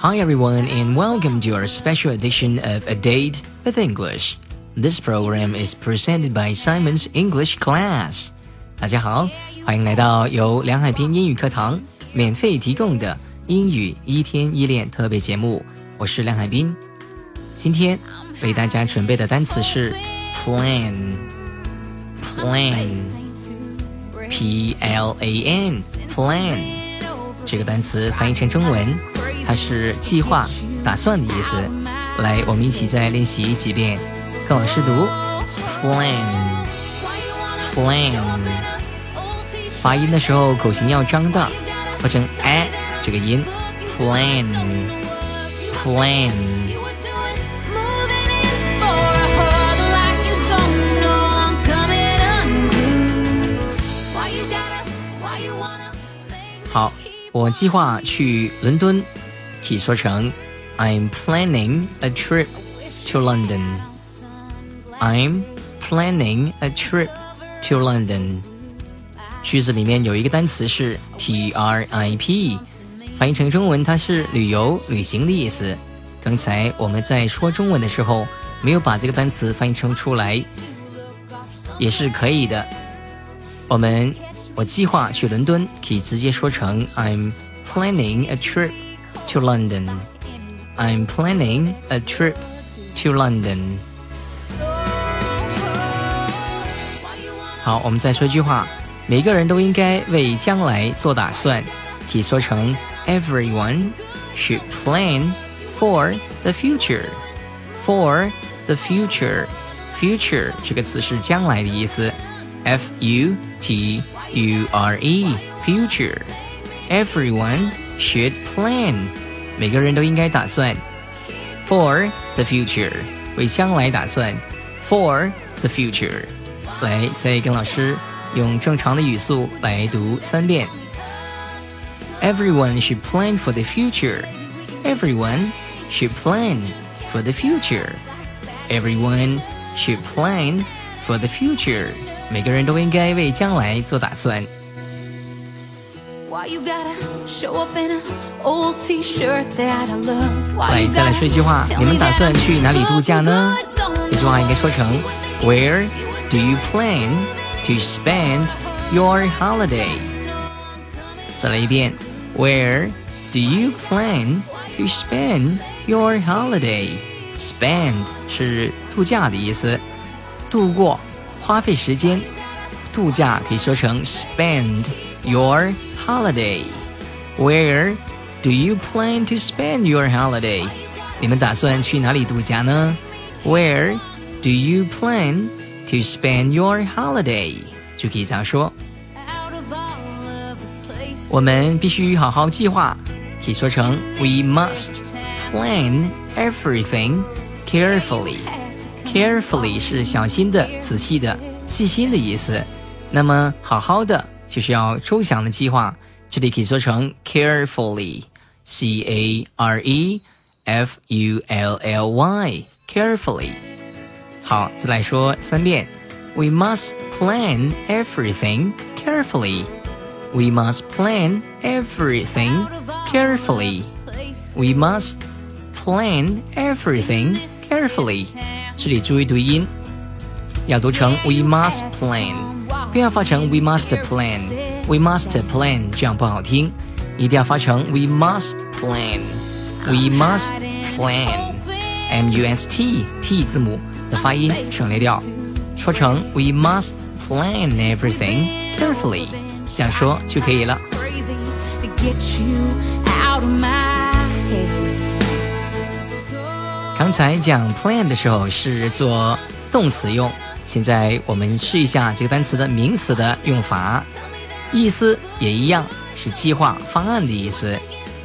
Hi everyone and welcome to our special edition of A Date with English. This program is presented by Simon's English Class. 大家好，欢迎来到由梁海滨英语课堂免费提供的英语一天一练特别节目。我是梁海滨，今天为大家准备的单词是 plan，plan，p l a n，plan。这个单词翻译成中文， 它是计划、打算的意思。来，我们一起再练习几遍。跟老师读 plan，plan。发音的时候口型要张大，发成哎这个音，plan，plan。好，我计划去伦敦，可以说成 I'm planning a trip to London. I'm planning a trip to London. 句子里面有一个单词是 trip，翻译成中文它是旅游、旅行的意思。刚才我们在说中文的时候没有把这个单词翻译成出来，也是可以的。我们我计划去伦敦，可以直接说成 I'm planning a trip to London. I'm planning a trip to London. 好，我们再说一句话。每个人都应该为将来做打算，可以说成 Everyone should plan for the future. For the future, future 这个词是将来的意思，F U T U R E, future. Everyone should plan. 每个人都应该打算 for the future，为将来打算 for the future。来，再跟老师。用正常的语速来读三遍。Everyone should plan for the future. Everyone should plan for the future. Everyone should plan for the future. 每个人都应该为将来做打算。 来，再来说一句话，你们打算去哪里度假呢？这句话应该说成 Where do you plan to spend your holiday. 再来一遍，Where do you plan to spend your holiday? Spend 是度假的意思，度过、花费时间。度假可以说成 spend your holiday. Where do you plan to spend your holiday? 你们打算去哪里度假呢？Where do you plan to spend your holiday 就可以这样说。我们必须好好计划，可以说成 We must plan everything carefully. Carefully 是小心的、仔细的、细心的意思。那么好好的 就是要周详的计划，这里可以说成 carefully，c a r e f u l l y，carefully。好，再来说三遍。We must plan everything carefully. We must plan everything carefully. We must plan everything carefully. 这里注意读音，要读成 we must plan， 不要发成 we must plan。we must plan 这样不好听，一定要发成 we must plan。we must plan。M U S T T 字母的发音省略掉，说成 We must plan everything carefully，这样说就可以了。刚才讲 plan 的时候是做动词用， 现在我们试一下这个单词的名词的用法，意思也一样，是计划、方案的意思。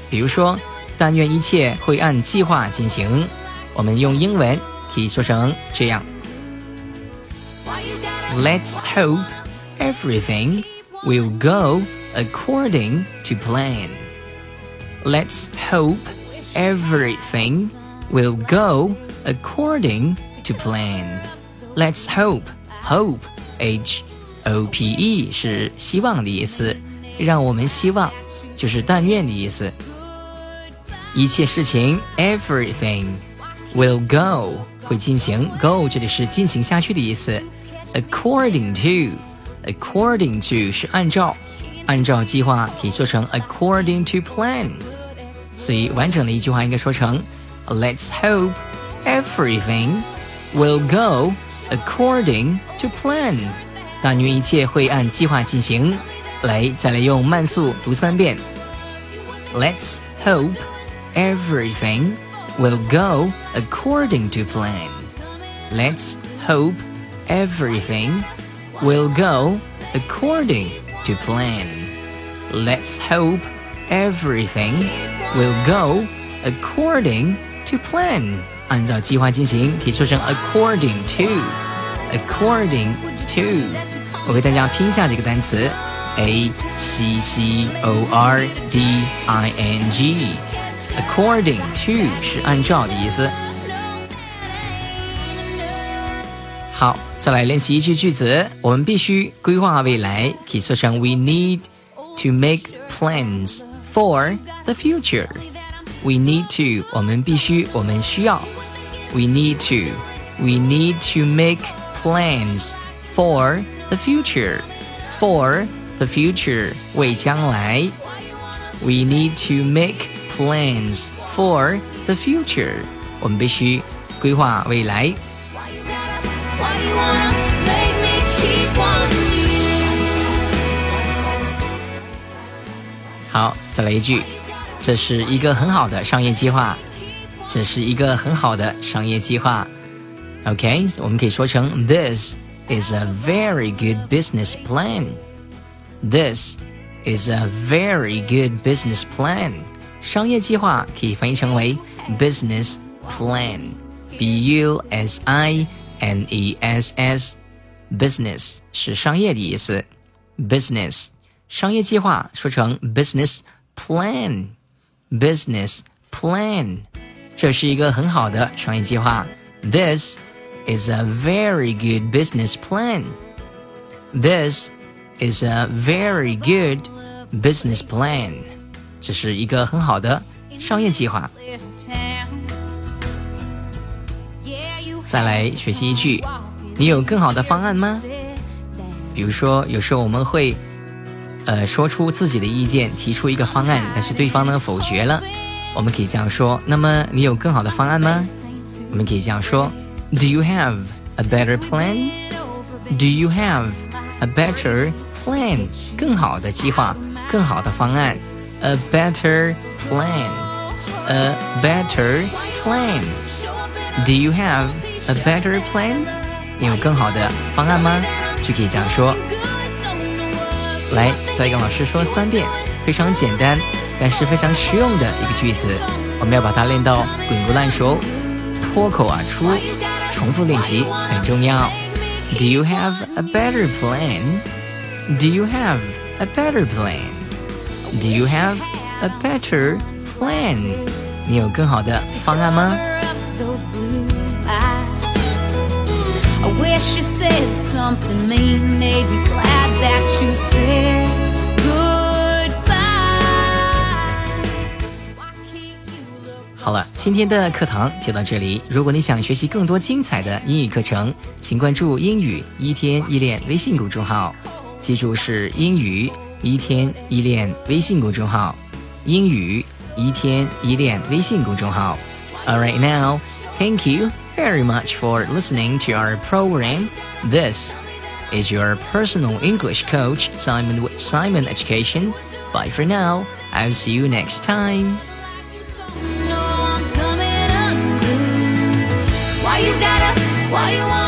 比如说，但愿一切会按计划进行。我们用英文可以说成这样：Let's hope everything will go according to plan. Let's hope everything will go according to plan. Let's hope, hope, H O P E 是希望的意思，让我们希望就是但愿的意思。 一切事情，everything will go 会进行，go 这里是进行下去的意思。According to，according to 是按照，按照计划可以说成 according to plan。所以完整的一句话应该说成 Let's hope everything will go according to plan。但愿一切会按计划进行。来，再来用慢速读三遍。Let's hope everything will go according to plan. Let's hope everything will go according to plan. Let's hope everything will go according to plan. 按照计划进行，可以说成 according to。according to。我给大家拼一下这个单词 a c c o r d i n g。according to 是按照的意思。好，再来练习一句句子。我们必须规划未来，可以说成 We need to make plans for the future. We need to，我们必须，我们需要。We need to, we need to make plans for the future. For the future，为将来。We need to make plans for the future. 我们必须规划未来。好，再来一句，这是一个很好的商业计划。 这是一个很好的商业计划。OK，我们可以说成 This is a very good business plan. This is a very good business plan. 商业计划可以翻译成为 business plan，b u s i n e s s。business 是商业的意思，business 商业计划说成 business plan，business plan， 这是一个很好的商业计划。This is a very good business plan. This is a very good business plan. 这是一个很好的商业计划。再来学习一句，你有更好的方案吗？比如说，有时候我们会，呃，说出自己的意见，提出一个方案，但是对方呢否决了，我们可以这样说：那么你有更好的方案吗？我们可以这样说：Do you have a better plan? Do you have a better plan? 更好的计划，更好的方案。a better plan. A better plan. Do you have a better plan? 你有更好的方案吗？就可以这样说。来，再跟老师说三遍，非常简单， 但是非常实用的一个句子。我们要把它练到滚瓜烂熟，脱口而出。重复练习很重要。Do you have a better plan? Do you have a better plan? Do you have a better plan? 你有更好的方案吗？I wish you said something mean, made me glad that you said 今天的课堂就到这里。如果你想学习更多精彩的英语课程，请关注“英语一天一练”微信公众号，记住是英语。一天一练微信公众号，英语一天一练微信公众号。All right now, thank you very much for listening to our program. This is your personal English coach Simon with Simon Education. Bye for now. I'll see you next time. Why you gotta, why you wanna?